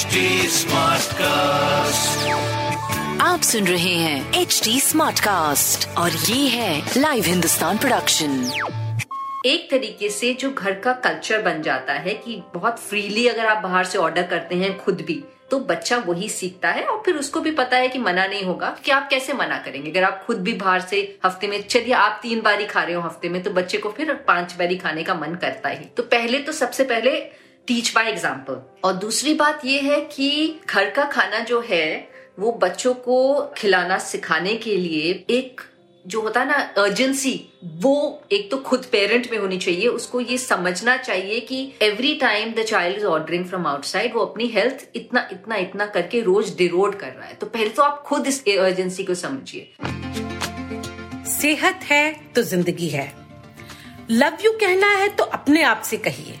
HD Smartcast. आप सुन रहे हैं एच डी स्मार्ट कास्ट और ये है लाइव हिंदुस्तान प्रोडक्शन एक तरीके से जो घर का कल्चर बन जाता है कि बहुत फ्रीली अगर आप बाहर से ऑर्डर करते हैं खुद भी तो बच्चा वही सीखता है और फिर उसको भी पता है कि मना नहीं होगा कि आप कैसे मना करेंगे। अगर आप खुद भी बाहर से हफ़्ते में चलिए आप तीन बारी खा रहे हो हफ़्ते में तो बच्चे को फिर पाँच बारी खाने का मन करता ही। तो पहले तो सबसे पहले टीच बाय एग्ज़ाम्पल और दूसरी बात यह है कि घर का खाना जो है, वो बच्चों को खिलाना, सिखाने के लिए एक जो होता है ना अर्जेंसी वो एक तो खुद पेरेंट में होनी चाहिए। उसको ये समझना चाहिए कि every time the child is ordering from outside वो अपनी हेल्थ इतना इतना इतना करके रोज डिरोड कर रहा है। तो पहले तो आप खुद इस अर्जेंसी को समझिए। सेहत है तो ज़िंदगी है। लव यू कहना है तो अपने आप से कहिए।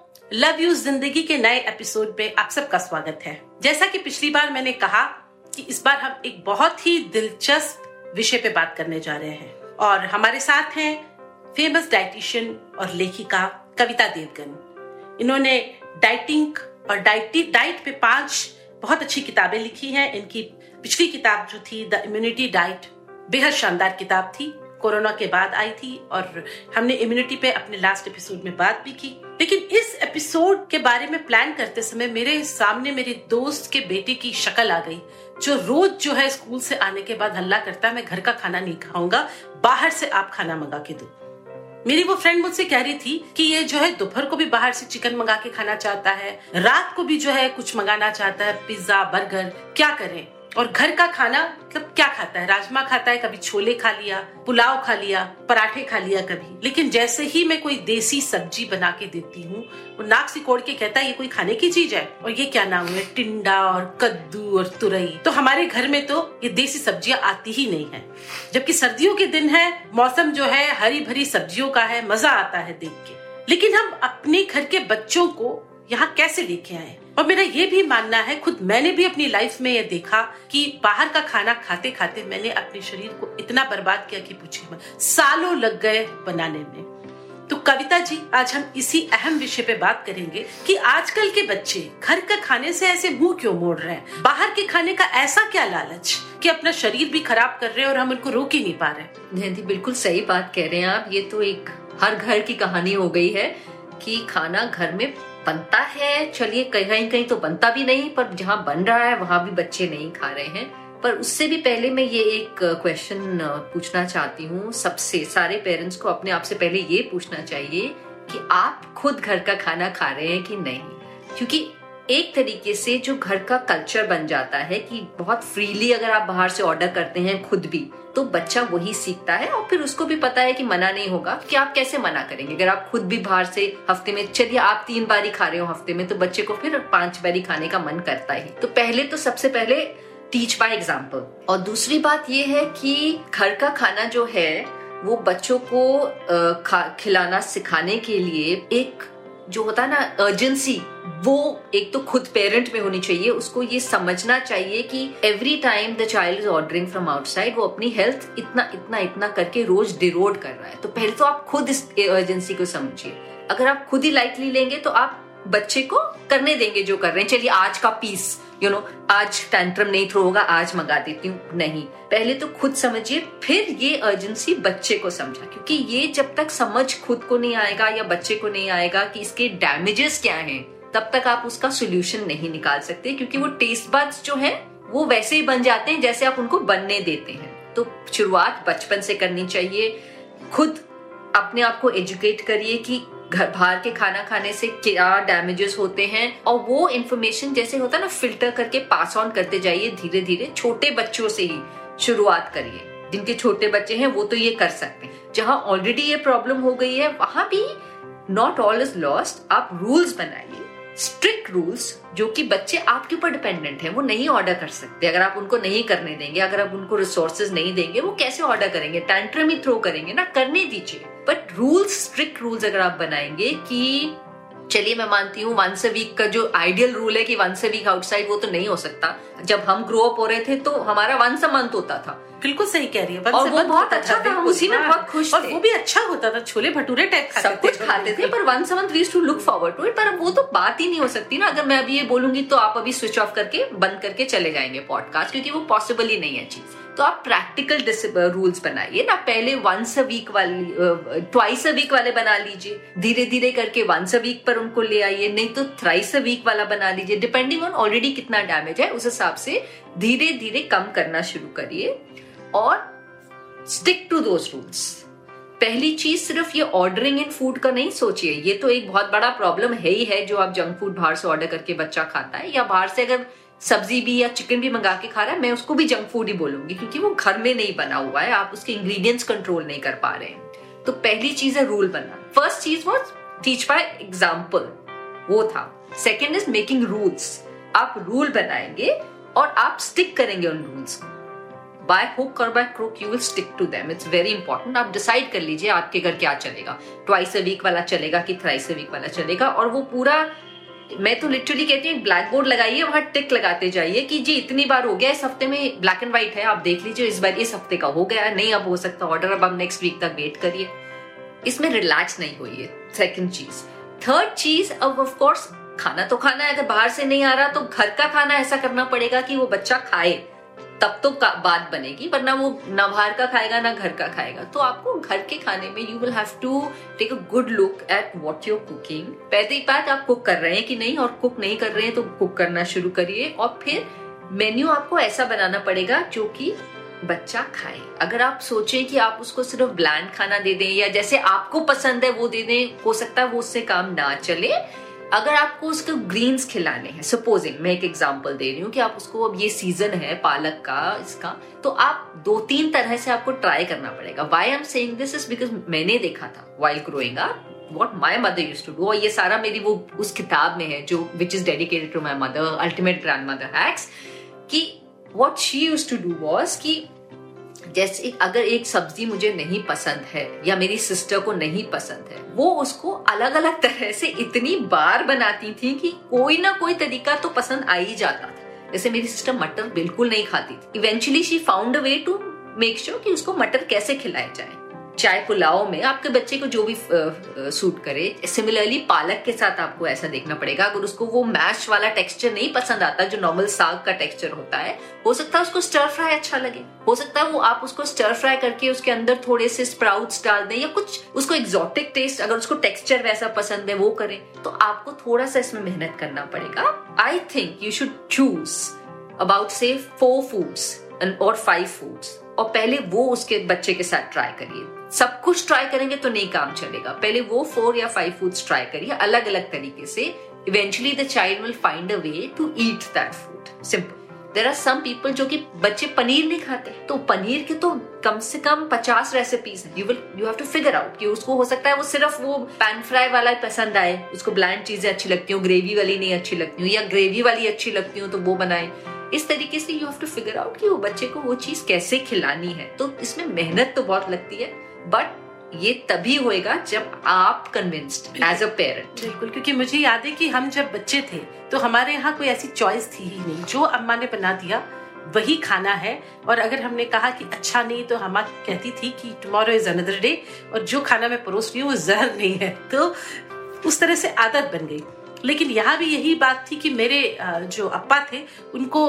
लव यू ज़िंदगी के नए एपिसोड में आप सबका स्वागत है। जैसा कि पिछली बार मैंने कहा कि इस बार हम एक बहुत ही दिलचस्प विषय पे बात करने जा रहे हैं और हमारे साथ हैं फ़ेमस डाइटिशियन और लेखिका कविता देवगन। इन्होंने डाइटिंग और डाइटी डाइट पे पाँच बहुत अच्छी किताबें लिखी हैं। इनकी पिछली किताब जो थी द इम्यूनिटी डाइट बेहद शानदार किताब थी। कोरोना के बाद आई थी और हमने इम्यूनिटी पे अपने लास्ट एपिसोड में बात भी की। लेकिन इस एपिसोड के बारे में प्लान करते समय मेरे सामने मेरे दोस्त के बेटे की शक्ल आ गई, जो रोज जो है स्कूल से आने के बाद हल्ला करता है, मैं घर का खाना नहीं खाऊँगा, बाहर से आप खाना मंगा के दो। मेरी वो फ्रेंड मुझसे कह रही थी कि ये जो है दोपहर को भी बाहर से चिकन मंगा के खाना चाहता है, रात को भी जो है कुछ मंगाना चाहता है पिज्जा बर्गर क्या करें? और घर का खाना मतलब क्या खाता है? राजमा खाता है, कभी छोले खा लिया, पुलाव खा लिया, पराठे खा लिया कभी। लेकिन जैसे ही मैं कोई देसी सब्ज़ी बना के देती हूँ, वो नाक सिकोड़ के कहता है, ये कोई खाने की चीज़ है? और ये क्या नाम है? टिंडा और कद्दू और तुरई। तो हमारे घर में तो ये देसी सब्ज़ियाँ आती ही नहीं है। जबकि सर्दियों के दिन है, मौसम जो है, हरी भरी सब्जियों का है, मज़ा आता है देख के। लेकिन हम अपने घर के बच्चों को यहाँ कैसे लेके आए? और मेरा ये भी मानना है, खुद मैंने भी अपनी लाइफ में ये देखा कि बाहर का खाना खाते खाते मैंने अपने शरीर को इतना बर्बाद किया कि पूछे सालों लग गए बनाने में। तो कविता जी, आज हम इसी अहम विषय पे बात करेंगे कि आजकल के बच्चे घर का खाने से ऐसे मुँह क्यों मोड़ रहे हैं? बाहर के खाने का ऐसा क्या लालच कि अपना शरीर भी खराब कर रहे हैं और हम उनको रोक ही नहीं पा रहे जयंती, बिल्कुल सही बात कह रहे हैं आप। ये तो एक हर घर की कहानी हो गई है कि खाना घर में बनता है। चलिए, कहीं कहीं तो बनता भी नहीं, पर जहाँ बन रहा है, वहाँ भी बच्चे नहीं खा रहे हैं। पर उससे भी पहले मैं ये एक क्वेश्चन पूछना चाहती हूँ। सबसे, सारे पेरेंट्स को अपने आप से पहले ये पूछना चाहिए कि आप खुद घर का खाना खा रहे हैं कि नहीं? क्योंकि एक तरीके से जो घर का कल्चर बन जाता है कि बहुत फ्रीली अगर आप बाहर से ऑर्डर करते हैं खुद भी तो बच्चा वही सीखता है और फिर उसको भी पता है कि मना नहीं होगा कि आप कैसे मना करेंगे। अगर आप खुद भी बाहर से हफ़्ते में, चलिए आप तीन बारी खा रहे हो हफ़्ते में तो बच्चे को फिर पाँच बारी खाने का मन करता ही। तो पहले तो सबसे पहले टीच बाय एग्ज़ाम्पल और दूसरी बात ये है कि घर का खाना जो है, वो बच्चों को खिलाना सिखाने के लिए एक जो होता है ना अर्जेंसी वो एक तो खुद पेरेंट में होनी चाहिए। उसको ये समझना चाहिए कि every time the child is ordering from outside वो अपनी हेल्थ इतना इतना इतना करके रोज डिरोड कर रहा है। तो पहले तो आप खुद इस अर्जेंसी को समझिए। अगर आप खुद ही लाइटली लेंगे तो आप बच्चे को करने देंगे जो कर रहे हैं। चलिए, आज का पीस यू नो आज टेंट्रम नहीं थ्रो होगा, आज मंगा देती हूँ। नहीं, पहले तो खुद समझिए, फिर ये अर्जेंसी बच्चे को समझा। क्योंकि ये जब तक समझ खुद को नहीं आएगा या बच्चे को नहीं आएगा कि इसके डैमेजेस क्या हैं, तब तक आप उसका सोल्यूशन नहीं निकाल सकते, क्योंकि वो टेस्ट बड्स जो है, वो वैसे ही बन जाते हैं जैसे आप उनको बनने देते हैं। तो शुरुआत बचपन से करनी चाहिए। खुद अपने आप को एजुकेट करिए कि घर बाहर के खाना खाने से क्या डैमेजेस होते हैं? और वो इन्फॉर्मेशन जैसे होता है ना फ़िल्टर करके पास ऑन करते जाइए धीरे धीरे छोटे बच्चों से ही शुरुआत करिए। जिनके छोटे बच्चे हैं, वो तो ये कर सकते हैं। जहाँ ऑलरेडी ये प्रॉब्लम हो गई है, वहाँ भी नॉट ऑल इज़ लॉस्ट आप रूल्स बनाइए। स्ट्रिक्ट रूल्स जो कि बच्चे आपके ऊपर डिपेंडेंट है, वो नहीं ऑर्डर कर सकते। अगर आप उनको नहीं करने देंगे, अगर आप उनको रिसोर्सेज नहीं देंगे, वो कैसे ऑर्डर करेंगे? टेंट्रम ही थ्रो करेंगे ना? करने दीजिए। बट रूल्स स्ट्रिक्ट रूल्स अगर आप बनाएँगे कि चलिए मैं मानती हूँ वंस अ वीक का जो आइडियल रूल है कि वंस अ वीक आउटसाइड वो तो नहीं हो सकता। जब हम ग्रो अप हो रहे थे तो हमारा वंस अ मंथ होता था। बिल्कुल सही कह रही है। और वो बहुत अच्छा था हम उसी में। बहुत खुश और थे। वो भी अच्छा होता था छोले भटूरे टाइप खाते सब कुछ खाते थे पर once month we to look forward to it पर वो तो बात ही नहीं हो सकती ना। अगर मैं अभी ये बोलूँगी तो आप अभी स्विच ऑफ़ करके बंद करके चले जाएँगे पॉडकास्ट क्योंकि वो पॉसिबल ही नहीं है चीज़। तो आप प्रैक्टिकल रूल्स बनाइए ना, पहले वंस अ वीक वाली ट्वाइस अ वीक वाले बना लीजिए धीरे धीरे करके वंस अ वीक पर उनको ले आइए, नहीं तो थ्राइस अ वीक वाला बना लीजिए डिपेंडिंग ऑन ऑलरेडी कितना डैमेज है, उस हिसाब से धीरे धीरे कम करना शुरू करिए। और स्टिक टू दोज रूल्स पहली चीज़ सिर्फ़ ये ऑर्डरिंग इन फ़ूड का नहीं, सोचिए, ये तो एक बहुत बड़ा प्रॉब्लम है ही है जो आप जंक फ़ूड बाहर से ऑर्डर करके बच्चा खाता है, या बाहर से अगर सब्ज़ी भी या चिकन भी मंगा के खा रहा है, मैं उसको भी जंक फ़ूड ही बोलूँगी, क्योंकि वो घर में नहीं बना हुआ है, आप उसके इंग्रेडिएंट्स कंट्रोल नहीं कर पा रहे हैं। तो पहली चीज़ है रूल बना फ़र्स्ट चीज़ वॉज़ टीच बाय एग्ज़ाम्पल वो था। सेकेंड इज़ मेकिंग रूल्स आप रूल बनाएँगे और आप स्टिक करेंगे उन रूल्स को। बाय हुक और by crook you will stick to them it's very important आप डिसाइड कर लीजिए आपके घर क्या चलेगा। ट्वाइस अ वीक वाला चलेगा कि थ्राइस अ वीक वाला चलेगा और वो पूरा मैं तो लिटरली कहती हूँ ब्लैक बोर्ड लगाइए, वहाँ टिक लगाते जाइए कि जी, इतनी बार हो गया, इस हफ़्ते में ब्लैक एंड व्हाइट है, आप देख लीजिए, इस बार, इस हफ़्ते का हो गया, नहीं अब हो सकता ऑर्डर अब आप नेक्स्ट वीक तक वेट करिए। इसमें रिलैक्स नहीं हुई सेकेंड चीज़। थर्ड चीज़, अब ऑफकोर्स खाना तो खाना है, अगर बाहर से नहीं आ रहा तो घर का खाना ऐसा करना पड़ेगा कि वो बच्चा खाए। तब तो बात बनेगी, वरना वो ना बाहर का खाएगा, ना घर का खाएगा। तो आपको घर के खाने में you will have to take a good look at what you're cooking पहली बात आप कुक कर रहे हैं कि नहीं और कुक नहीं कर रहे हैं तो कुक करना शुरू करिए और फिर मेन्यू आपको ऐसा बनाना पड़ेगा जो कि बच्चा खाए। अगर आप सोचें कि आप उसको सिर्फ़ ब्लैंड खाना दे दें या जैसे आपको पसंद है वो दे दें, हो सकता है वो उससे काम ना चले। अगर आपको उसको ग्रीन्स खिलाने हैं सपोजिंग मैं एक एग्जांपल दे रही हूँ कि आप उसको अब ये सीज़न है पालक का, इसका तो आप दो तीन तरह से आपको ट्राई करना पड़ेगा। Why am saying this is because मैंने देखा था while growing up what my mother use to do और ये सारा मेरी वो उस किताब में है जो which is dedicated to my mother ultimate grand mother hacks कि what she use to do was कि जैसे अगर एक सब्ज़ी मुझे नहीं पसंद है, या मेरी सिस्टर को नहीं पसंद है, वो उसको अलग अलग तरह से इतनी बार बनाती थी कि कोई ना कोई तरीका तो पसंद आ ही जाता था। जैसे मेरी सिस्टर मटर बिल्कुल नहीं खाती थी। Eventually she found a way to make sure कि उसको मटर कैसे खिलाया जाए। चाय पुलाव में आपके बच्चे को जो भी सूट करे। सिमिलरली पालक के साथ आपको ऐसा देखना पड़ेगा। अगर उसको वो मैश वाला टेक्सचर नहीं पसंद आता, जो नॉर्मल साग का टेक्सचर होता है, हो सकता है उसको स्टर फ्राई अच्छा लगे। हो सकता है वो आप उसको स्टर फ्राई करके उसके अंदर थोड़े से स्प्राउट्स डाल दें या कुछ उसको एक्सोटिक टेस्ट अगर उसको टेक्सचर वैसा पसंद है, वो करें। तो आपको थोड़ा सा इसमें मेहनत करना पड़ेगा। I think you should choose about say four foods और फाइव फूड्स और पहले वो उसके बच्चे के साथ ट्राई करिए। सब कुछ ट्राई करेंगे तो नहीं काम चलेगा। पहले वो फोर या फाइव फूड्स ट्राई करिए अलग अलग तरीके से। Eventually the child will find a way to eat that food simple there are some people जो कि बच्चे पनीर नहीं खाते तो पनीर के तो कम से कम पचास रेसिपीज़ हैं। You will you have to figure out कि उसको हो सकता है वो सिर्फ़ वो पैन फ्राई वाला पसंद आए, उसको ब्लैंड चीज़ें अच्छी लगती हूँ ग्रेवी वाली नहीं अच्छी लगती हूँ, या ग्रेवी वाली अच्छी लगती हूँ तो वो बनाए। इस तरीके से you have to figure out कि वो बच्चे को वो चीज़ कैसे खिलानी है। तो इसमें मेहनत तो बहुत लगती है। बट ये तभी होएगा जब आप कन्विंस्ड एज अ पेरेंट बिल्कुल, क्योंकि मुझे याद है कि हम जब बच्चे थे तो हमारे यहाँ कोई ऐसी चॉइस थी ही नहीं। जो अम्मा ने बना दिया, वही खाना है। और अगर हमने कहा कि अच्छा नहीं तो हम कहती थी कि टुमारो इज़ अनदर डे और जो खाना मैं परोस रही हूँ, वो जहर नहीं है। तो उस तरह से आदत बन गई। लेकिन यहाँ भी यही बात थी कि मेरे जो अप्पा थे, उनको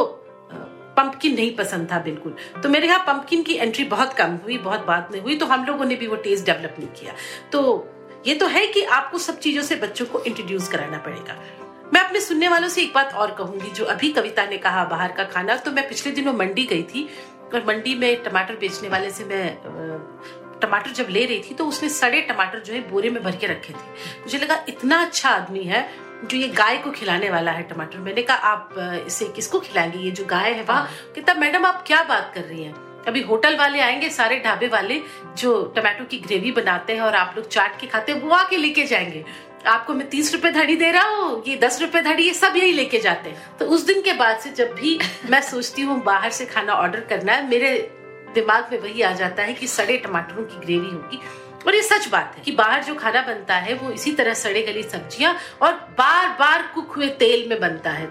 पंपकिन नहीं पसंद था बिल्कुल। तो मेरे यहाँ पंपकिन की एंट्री बहुत कम हुई, बहुत बाद में हुई तो हम लोगों ने भी वो टेस्ट डेवलप नहीं किया। तो ये तो है कि आपको सब चीज़ों से बच्चों को इंट्रोड्यूस कराना पड़ेगा। मैं अपने सुनने वालों से एक बात और कहूँगी, जो अभी कविता ने कहा बाहर का खाना तो मैं पिछले दिनों मंडी गई थी, और मंडी में टमाटर बेचने वाले से मैं टमाटर जब ले रही थी तो उसने सड़े टमाटर जो है बोरे में भर के रखे थे। मुझे लगा, इतना अच्छा आदमी है जो ये गाय को खिलाने वाला है टमाटर, मैंने कहा, आप इसे किसको खिलाएँगे? ये जो गाय है, वहाँ। कहता, मैडम, आप क्या बात कर रही हैं? अभी होटल वाले आएँगे, सारे ढाबे वाले जो टमाटो की ग्रेवी बनाते हैं और आप लोग चाट के खाते हैं, वो आके लेके जाएँगे। आपको मैं तीस रुपए धड़ी दे रहा हूँ, ये दस रुपए धड़ी, ये सब यही लेके जाते हैं। तो उस दिन के बाद से जब भी मैं सोचती हूँ, बाहर से खाना ऑर्डर करना है, मेरे दिमाग में वही आ जाता है कि सड़े टमाटरों की ग्रेवी होगी। और ये सच बात है कि बाहर जो खाना बनता है, वो इसी तरह सड़े गली सब्ज़ियाँ और बार बार कुक हुए तेल में बनता है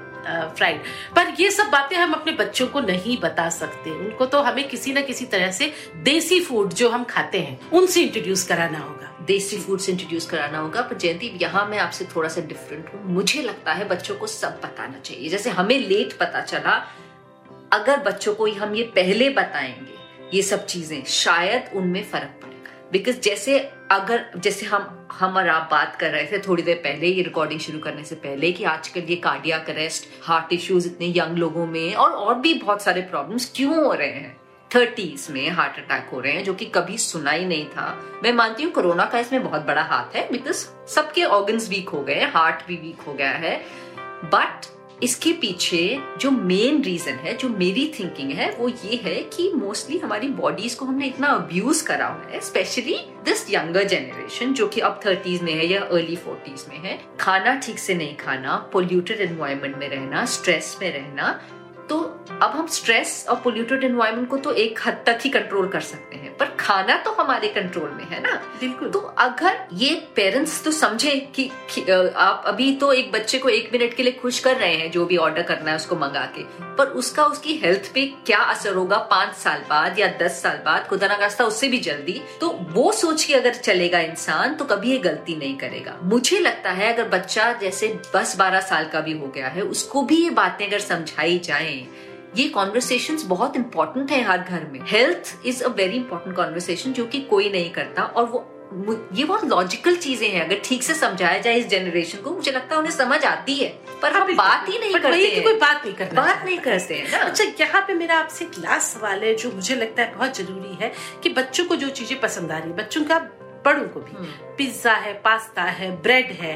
फ्राइड। पर ये सब बातें हम अपने बच्चों को नहीं बता सकते। उनको तो हमें किसी न किसी तरह से देसी फ़ूड जो हम खाते हैं, उनसे इंट्रोड्यूस कराना होगा। देसी फ़ूड से इंट्रोड्यूस कराना होगा। पर जयंती यहाँ मैं आपसे थोड़ा सा डिफरेंट हूँ। मुझे लगता है बच्चों को सब बताना चाहिए। जैसे हमें लेट पता चला, अगर बच्चों को हम ये पहले बताएँगे, ये सब चीज़ें, शायद उनमें फ़र्क पड़ेगा बिकॉज़ जैसे अगर, जैसे हम हम और आप बात कर रहे थे थोड़ी देर पहले ये रिकॉर्डिंग शुरू करने से पहले कि आजकल ये कार्डियक अरेस्ट हार्ट इश्यूज़ इतने यंग लोगों में और और भी बहुत सारे प्रॉब्लम्स क्यों हो रहे हैं? थर्टीज में हार्ट अटैक हो रहे हैं, जो कि कभी सुना ही नहीं था। मैं मानती हूँ कोरोना का इसमें बहुत बड़ा हाथ है बिकॉज़ सबके ऑर्गन्स वीक हो गए हार्ट भी वीक हो गया है। बट इसके पीछे जो मेन रीजन है, जो मेरी थिंकिंग है, वो ये है कि मोस्टली हमारी बॉडीज को हमने इतना अब्यूज करा हुआ है स्पेशली दिस यंगर जनरेशन जो कि अब थर्टीज में है या अर्ली फोर्टीज में है, खाना ठीक से नहीं खाना पोल्यूटेड एनवायरमेंट में रहना स्ट्रेस में रहना तो अब हम स्ट्रेस और पोल्यूटेड एनवायरमेंट को तो एक हद तक ही कंट्रोल कर सकते हैं पर खाना तो हमारे कंट्रोल में है ना? बिल्कुल। तो अगर ये पेरेंट्स तो समझे कि, कि आप अभी तो एक बच्चे को एक मिनट के लिए खुश कर रहे हैं जो भी ऑर्डर करना है उसको मंगा के पर उसका उसकी हेल्थ पे क्या असर होगा पाँच साल बाद या दस साल बाद खुदा ना खास्ता उससे भी जल्दी? तो वो सोच के अगर चलेगा इंसान तो कभी ये गलती नहीं करेगा। मुझे लगता है अगर बच्चा जैसे दस बारह साल का भी हो गया है उसको भी ये बातें अगर समझाई जाए ये कॉन्वर्सेशन बहुत इंपॉर्टेंट है हर घर में। Health is a very important conversation जो कि कोई नहीं करता और वो ये बहुत लॉजिकल चीज़ें हैं। अगर ठीक से समझाया जाए इस जनरेशन को मुझे लगता है उन्हें समझ आती है। पर हम बात ही नहीं करते हैं कोई बात नहीं करते बात नहीं करते हैं ना। अच्छा यहाँ पे मेरा आपसे एक लास्ट सवाल है जो मुझे लगता है बहुत ज़रूरी है कि बच्चों को जो चीज़ें पसंद आ रही है बच्चों का बड़ों को भी। पिज्जा है पास्ता है ब्रेड है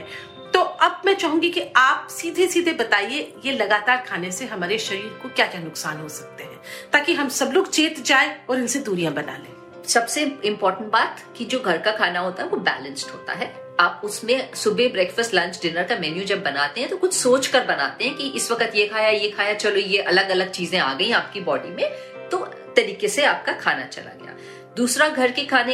अब मैं चाहूँगी कि आप सीधे सीधे बताइए, ये लगातार खाने से हमारे शरीर को क्या क्या नुकसान हो सकते हैं, ताकि हम सब लोग चेत जाए और इनसे दूरियाँ बना लें। सबसे इम्पोर्टेंट बात कि जो घर का खाना होता है, वो बैलेंस्ड होता है। आप उसमें सुबह ब्रेकफास्ट लंच डिनर का मेन्यू जब बनाते हैं तो कुछ सोच कर बनाते हैं कि इस वक्त ये खाया ये खाया, चलो ये अलग अलग चीज़ें आ गई आपकी बॉडी में तो तरीके से आपका खाना चला गया। दूसरा घर के खाने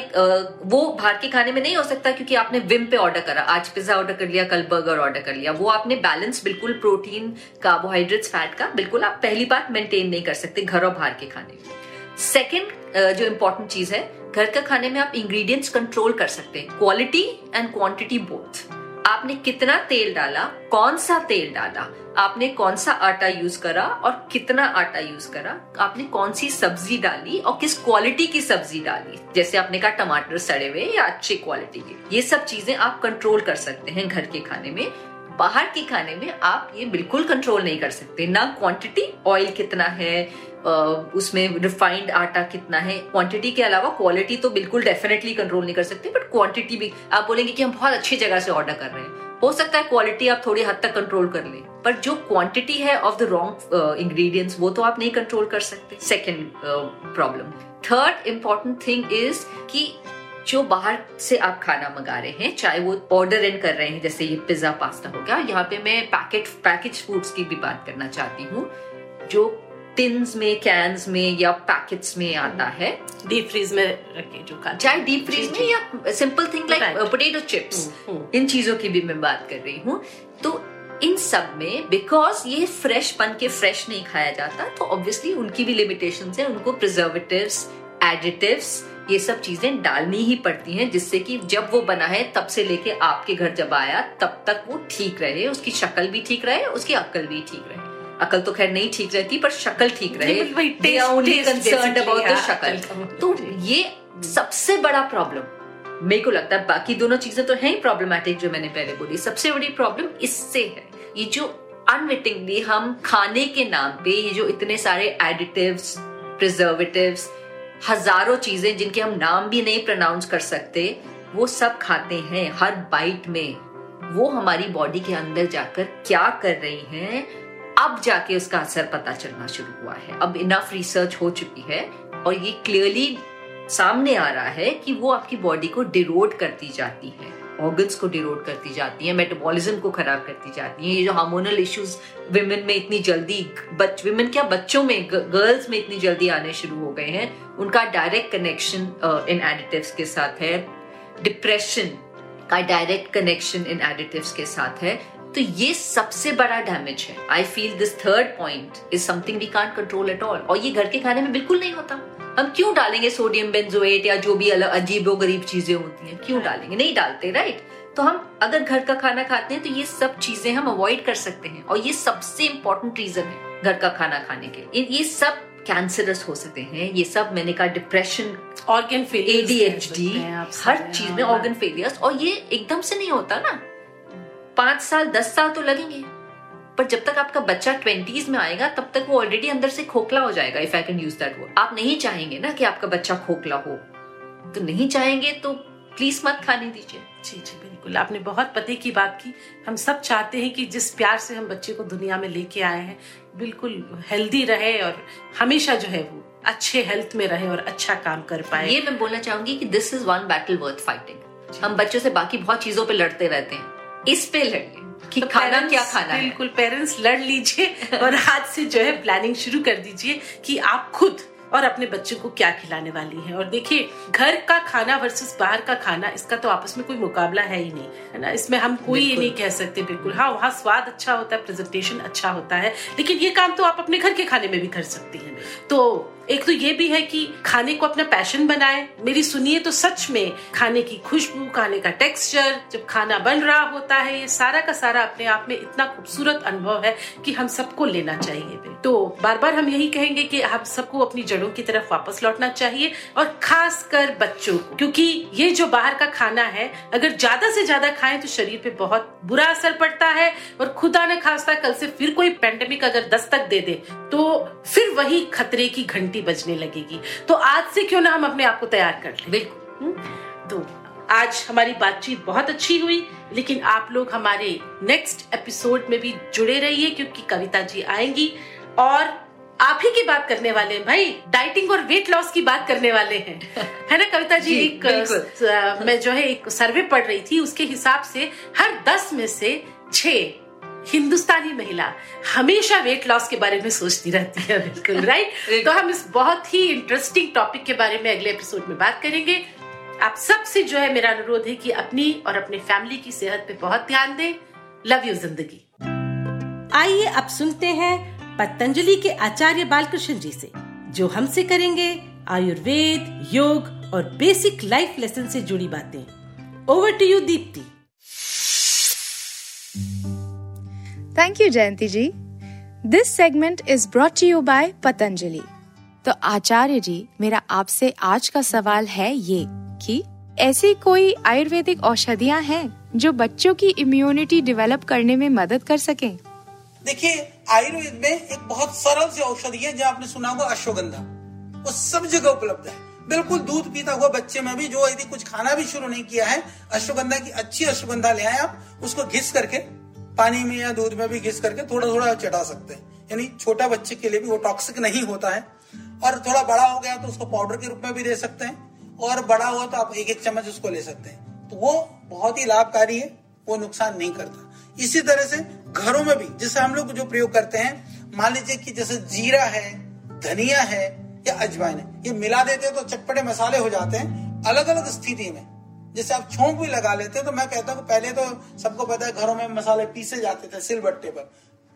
वो बाहर के खाने में नहीं हो सकता क्योंकि आपने विम पे ऑर्डर करा। आज पिज्जा ऑर्डर कर लिया, कल बर्गर ऑर्डर कर लिया। वो आपने बैलेंस बिल्कुल प्रोटीन कार्बोहाइड्रेट्स फैट का बिल्कुल आप पहली बात मेंटेन नहीं कर सकते घर और बाहर के खाने में। सेकेंड जो इंपॉर्टेंट चीज़ है, घर का खाने में आप इंग्रेडिएंट्स कंट्रोल कर सकते हैं। क्वालिटी एंड क्वांटिटी बोथ आपने कितना तेल डाला, कौन सा तेल डाला, आपने कौन सा आटा यूज़ करा और कितना आटा यूज़ करा, आपने कौन सी सब्ज़ी डाली और किस क्वालिटी की सब्ज़ी डाली? जैसे आपने कहा टमाटर सड़े हुए या अच्छी क्वालिटी के। ये सब चीज़ें आप कंट्रोल कर सकते हैं घर के खाने में। बाहर के खाने में आप ये बिल्कुल कंट्रोल नहीं कर सकते। ना क्वांटिटी ऑयल कितना है उसमें रिफाइंड आटा कितना है? क्वांटिटी के अलावा क्वालिटी तो बिल्कुल डेफिनेटली कंट्रोल नहीं कर सकते बट क्वांटिटी भी, आप बोलेंगे कि हम बहुत अच्छी जगह से ऑर्डर कर रहे हैं। हो सकता है क्वालिटी आप थोड़ी हद तक कंट्रोल कर लें, पर जो क्वांटिटी है ऑफ़ द रॉन्ग इंग्रेडिएंट्स वो तो आप नहीं कंट्रोल कर सकते। Second problem third important thing is कि जो बाहर से आप खाना मंगा रहे हैं, चाहे वो ऑर्डर इन कर रहे हैं, जैसे ये पिज्जा पास्ता हो गया, यहाँ पे मैं पैकेट पैकेज फूड्स की भी बात करना चाहती हूँ, जो टिन्स में कैंस में या पैकेट्स में आता है। डीप फ्रीज में रखे जो चाहे डीप फ्रीज में या simple thing like potato chips. इन चीज़ों की भी मैं बात कर रही हूँ। तो इन सब में बिकॉज़ ये फ्रेश बन के फ्रेश नहीं खाया जाता तो ऑब्वियसली उनकी भी लिमिटेशन है। उनको प्रिजर्वेटिव एडिटिव्स ये सब चीज़ें डालनी ही पड़ती हैं जिससे कि जब वो बना है तब से लेके आपके घर जब आया तब तक वो ठीक रहे उसकी शक्ल भी ठीक रहे उसकी अकल भी ठीक रहे। अकल तो खैर नहीं ठीक रहती पर शक्ल ठीक रहे। अबाउट द शक्ल। तो ये सबसे बड़ा प्रॉब्लम मेरे को लगता है बाकी दोनों चीज़ें तो है ही प्रॉब्लमैटिक जो मैंने पहले बोली। सबसे बड़ी प्रॉब्लम इससे है ये जो अनविटिंगली हम खाने के नाम पे ये जो इतने सारे एडिटिव्स प्रिजर्वेटिव्स हज़ारों चीज़ें जिनके हम नाम भी नहीं प्रोनाउंस कर सकते वो सब खाते हैं हर बाइट में। वो हमारी बॉडी के अंदर जाकर क्या कर रही हैं? अब जाके उसका असर पता चलना शुरू हुआ है। अब इनफ रिसर्च हो चुकी है और ये क्लियरली सामने आ रहा है कि वो आपकी बॉडी को डिरोड करती जाती है। ऑर्गन्स को डिरोड करती जाती है मेटाबॉलिज्म को खराब करती जाती है। ये जो हार्मोनल इश्यूज़ विमेन में इतनी जल्दी, बच विमेन क्या बच्चों में गर्ल्स में इतनी जल्दी आने शुरू हो गए हैं, उनका डायरेक्ट कनेक्शन इन एडिटिव्स के साथ है। डिप्रेशन का डायरेक्ट कनेक्शन इन एडिटिव्स के साथ है। तो ये सबसे बड़ा डैमेज है। I feel this third point is something we can't control at all और ये घर के खाने में बिल्कुल नहीं होता। हम क्यों डालेंगे सोडियम बेंजोएट या जो भी अलग अजीबो गरीब चीज़ें होती हैं? क्यों डालेंगे? नहीं डालते राइट तो हम अगर घर का खाना खाते हैं तो ये सब चीज़ें हम अवॉइड कर सकते हैं। और ये सबसे इंपॉर्टेंट रीजन है घर का खाना खाने के ये सब कैंसरस हो सकते हैं। ये सब मैंने कहा डिप्रेशन ऑर्गन फेलियर एडीएचडी हर चीज़ में ऑर्गन फेलियर्स और ये एकदम से नहीं होता ना। पाँच साल दस साल तो लगेंगे। पर जब तक आपका बच्चा ट्वेंटीज में आएगा तब तक वो ऑलरेडी अंदर से खोखला हो जाएगा if I can use that word आप नहीं चाहेंगे ना कि आपका बच्चा खोखला हो। तो नहीं चाहेंगे तो प्लीज़ मत खाने दीजिए। जी जी बिल्कुल। आपने बहुत पते की बात की। हम सब चाहते हैं कि जिस प्यार से हम बच्चे को दुनिया में लेके आए हैं बिल्कुल हेल्दी रहे और हमेशा जो है वो अच्छे हेल्थ में रहे और अच्छा काम कर पाए। ये मैं बोलना चाहूँगी कि this is one battle worth fighting हम बच्चों से बाकी बहुत चीज़ों पे लड़ते रहते हैं। इस पे लड़िए कि तो खाना क्या खाना बिल्कुल पेरेंट्स लड़ लीजिए और आज से जो है प्लानिंग शुरू कर दीजिए कि आप खुद और अपने बच्चों को क्या खिलाने वाली है। और देखिए घर का खाना वर्सेस बाहर का खाना इसका तो आपस में कोई मुकाबला है ही नहीं है ना? इसमें हम कोई ये नहीं कह सकते बिल्कुल। हाँ वहाँ स्वाद अच्छा होता है प्रेजेंटेशन अच्छा होता है लेकिन ये काम तो आप अपने घर के खाने में भी कर सकती हैं। तो एक तो ये भी है कि खाने को अपना पैशन बनाए। मेरी सुनिए तो सच में, खाने की खुशबू, खाने का टेक्सचर जब खाना बन रहा होता है, ये सारा का सारा अपने आप में इतना खूबसूरत अनुभव है कि हम सबको लेना चाहिए तो बार बार हम यही कहेंगे कि आप सबको अपनी जड़ों की तरफ़ वापस लौटना चाहिए और खास कर बच्चों को। क्योंकि ये जो बाहर का खाना है, अगर ज़्यादा से ज़्यादा खाएँ तो शरीर पे बहुत बुरा असर पड़ता है और खुदा ने खासा कल से फिर कोई पेंडेमिक अगर दस्तक दे दे तो फिर वही खतरे की घंटी घंटी बजने लगेगी। तो आज से क्यों ना हम अपने आप को तैयार कर ले? बिल्कुल। हम्म? तो आज हमारी बातचीत बहुत अच्छी हुई लेकिन आप लोग हमारे नेक्स्ट एपिसोड में भी जुड़े रहिए क्योंकि कविता जी आएँगी। और आप ही की बात करने वाले हैं भाई। डाइटिंग और वेट लॉस की बात करने वाले हैं। है ना कविता जी, जी एक मैं जो है एक सर्वे पढ़ रही थी उसके हिसाब से हर दस में से छह हिंदुस्तानी महिला हमेशा वेट लॉस के बारे में सोचती रहती है बिल्कुल राइट तो हम इस बहुत ही इंटरेस्टिंग टॉपिक के बारे में अगले एपिसोड में बात करेंगे। आप सबसे जो है मेरा अनुरोध है कि अपनी और अपने फैमिली की सेहत पे बहुत ध्यान दें। लव यू ज़िंदगी। आइए अब सुनते हैं पतंजलि के आचार्य बालकृष्ण जी से जो हमसे करेंगे आयुर्वेद योग और बेसिक लाइफ लेसन से जुड़ी बातें। Over to you Deepti thank you Jayanti ji this segment is brought to you by Patanjali तो आचार्य जी मेरा आपसे आज का सवाल है ये कि ऐसी कोई आयुर्वेदिक औषधियाँ हैं जो बच्चों की इम्यूनिटी डेवलप करने में मदद कर सके? देखिए आयुर्वेद में एक बहुत सरल सी औषधि है जो आपने सुना होगा अश्वगंधा। वो सब जगह उपलब्ध है। बिल्कुल दूध पीता हुआ बच्चे में भी जो यदि कुछ खाना भी शुरू नहीं किया है अश्वगंधा की अच्छी अश्वगंधा ले आए आप उसको घिस करके पानी में या दूध में भी घिस करके थोड़ा थोड़ा चटा सकते हैं। यानी छोटा बच्चे के लिए भी वो टॉक्सिक नहीं होता है। और थोड़ा बड़ा हो गया तो उसको पाउडर के रूप में भी दे सकते हैं। और बड़ा हुआ तो आप एक एक चम्मच उसको ले सकते हैं। तो वो बहुत ही लाभकारी है, वो नुकसान नहीं करता। इसी तरह से घरों में भी, जैसे हम लोग जो प्रयोग करते हैं, मान लीजिए कि जैसे जीरा है, धनिया है या अजवाइन है, ये मिला देते हैं तो चटपटे मसाले हो जाते हैं अलग अलग स्थिति में। जैसे आप छोंक भी लगा लेते हैं तो मैं कहता हूँ पहले तो सबको पता है घरों में मसाले पीसे जाते थे सिलबट्टे पर।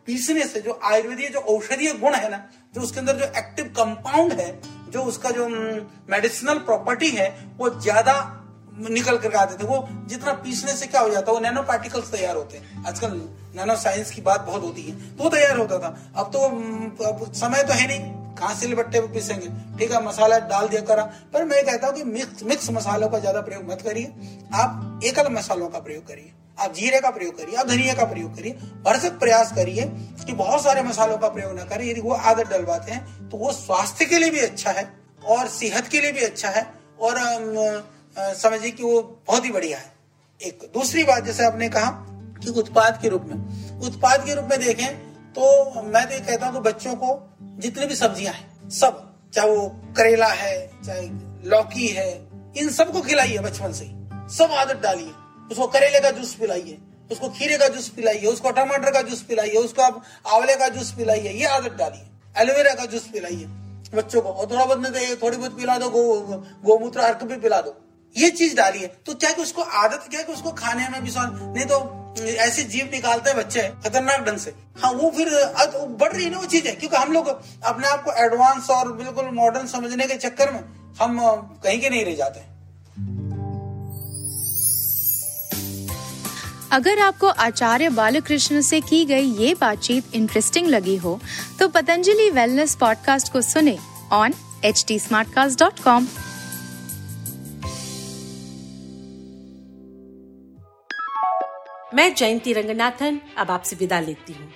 पीसने से जो आयुर्वेदिक जो औषधीय गुण है ना, जो उसके अंदर जो एक्टिव कंपाउंड है, जो उसका जो मेडिसिनल प्रॉपर्टी है, वो ज़्यादा निकल कर आते थे। वो जितना पीसने से क्या हो जाता है वो नैनो पार्टिकल्स तैयार होते हैं। आजकल नैनो साइंस की बात बहुत होती है। तो तैयार होता था। अब तो अब समय तो है नहीं। कहा सिलबट्टे पे पीसेंगे। ठीक है, मसाला डाल दिया करा। पर मैं कहता हूँ कि मिक्स मिक्स मसालों का ज़्यादा प्रयोग मत करिए। आप एकल मसालों का प्रयोग करिए। आप जीरे का प्रयोग करिए, आप धनिया का प्रयोग करिए। भरसक प्रयास करिए कि बहुत सारे मसालों का प्रयोग ना करें। यदि वो आदत डलवाते हैं तो वो स्वास्थ्य के लिए भी अच्छा है और सेहत के लिए भी अच्छा है। और समझिए कि वो बहुत ही बढ़िया है। एक दूसरी बात, जैसे आपने कहा कि उत्पाद के रूप में। उत्पाद के रूप में देखें तो मैं तो ये कहता हूँ बच्चों को जितनी भी सब्ज़ियाँ हैं, सब, चाहे वो करेला है, चाहे लौकी है, इन सबको खिलाइए बचपन से सब आदत डालिए। उसको करेले का जूस पिलाइए, उसको खीरे का जूस पिलाइए, उसको टमाटर का जूस पिलाइए, उसको आप आंवले का जूस पिलाइए, ये आदत डालिए। एलोवेरा का जूस पिलाइए बच्चों को। और थोड़ा बहुत नहीं तो थोड़ी बहुत पिला दो, गो गोमूत्र अर्क भी पिला दो। ये चीज़ डालिए। तो क्या कि उसको आदत, क्या कि उसको खाने में भी नहीं तो ऐसे जीव निकालते हैं बच्चे खतरनाक ढंग से। हाँ वो फिर बढ़ रही है ना वो चीज़, क्योंकि हम लोग अपने आप को एडवांस और बिल्कुल मॉडर्न समझने के चक्कर में हम कहीं के नहीं रह जाते। अगर आपको आचार्य बालकृष्ण से की गई ये बातचीत इंटरेस्टिंग लगी हो तो पतंजलि वेलनेस पॉडकास्ट को सुने ऑन एच टी मैं जयंती रंगनाथन अब आपसे विदा लेती हूँ।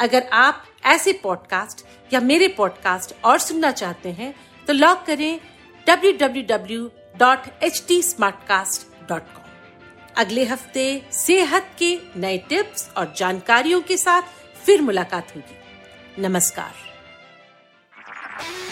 अगर आप ऐसे पॉडकास्ट या मेरे पॉडकास्ट और सुनना चाहते हैं तो लॉग करें www.htsmartcast.com अगले हफ़्ते सेहत के नए टिप्स और जानकारियों के साथ फिर मुलाकात होगी। नमस्कार।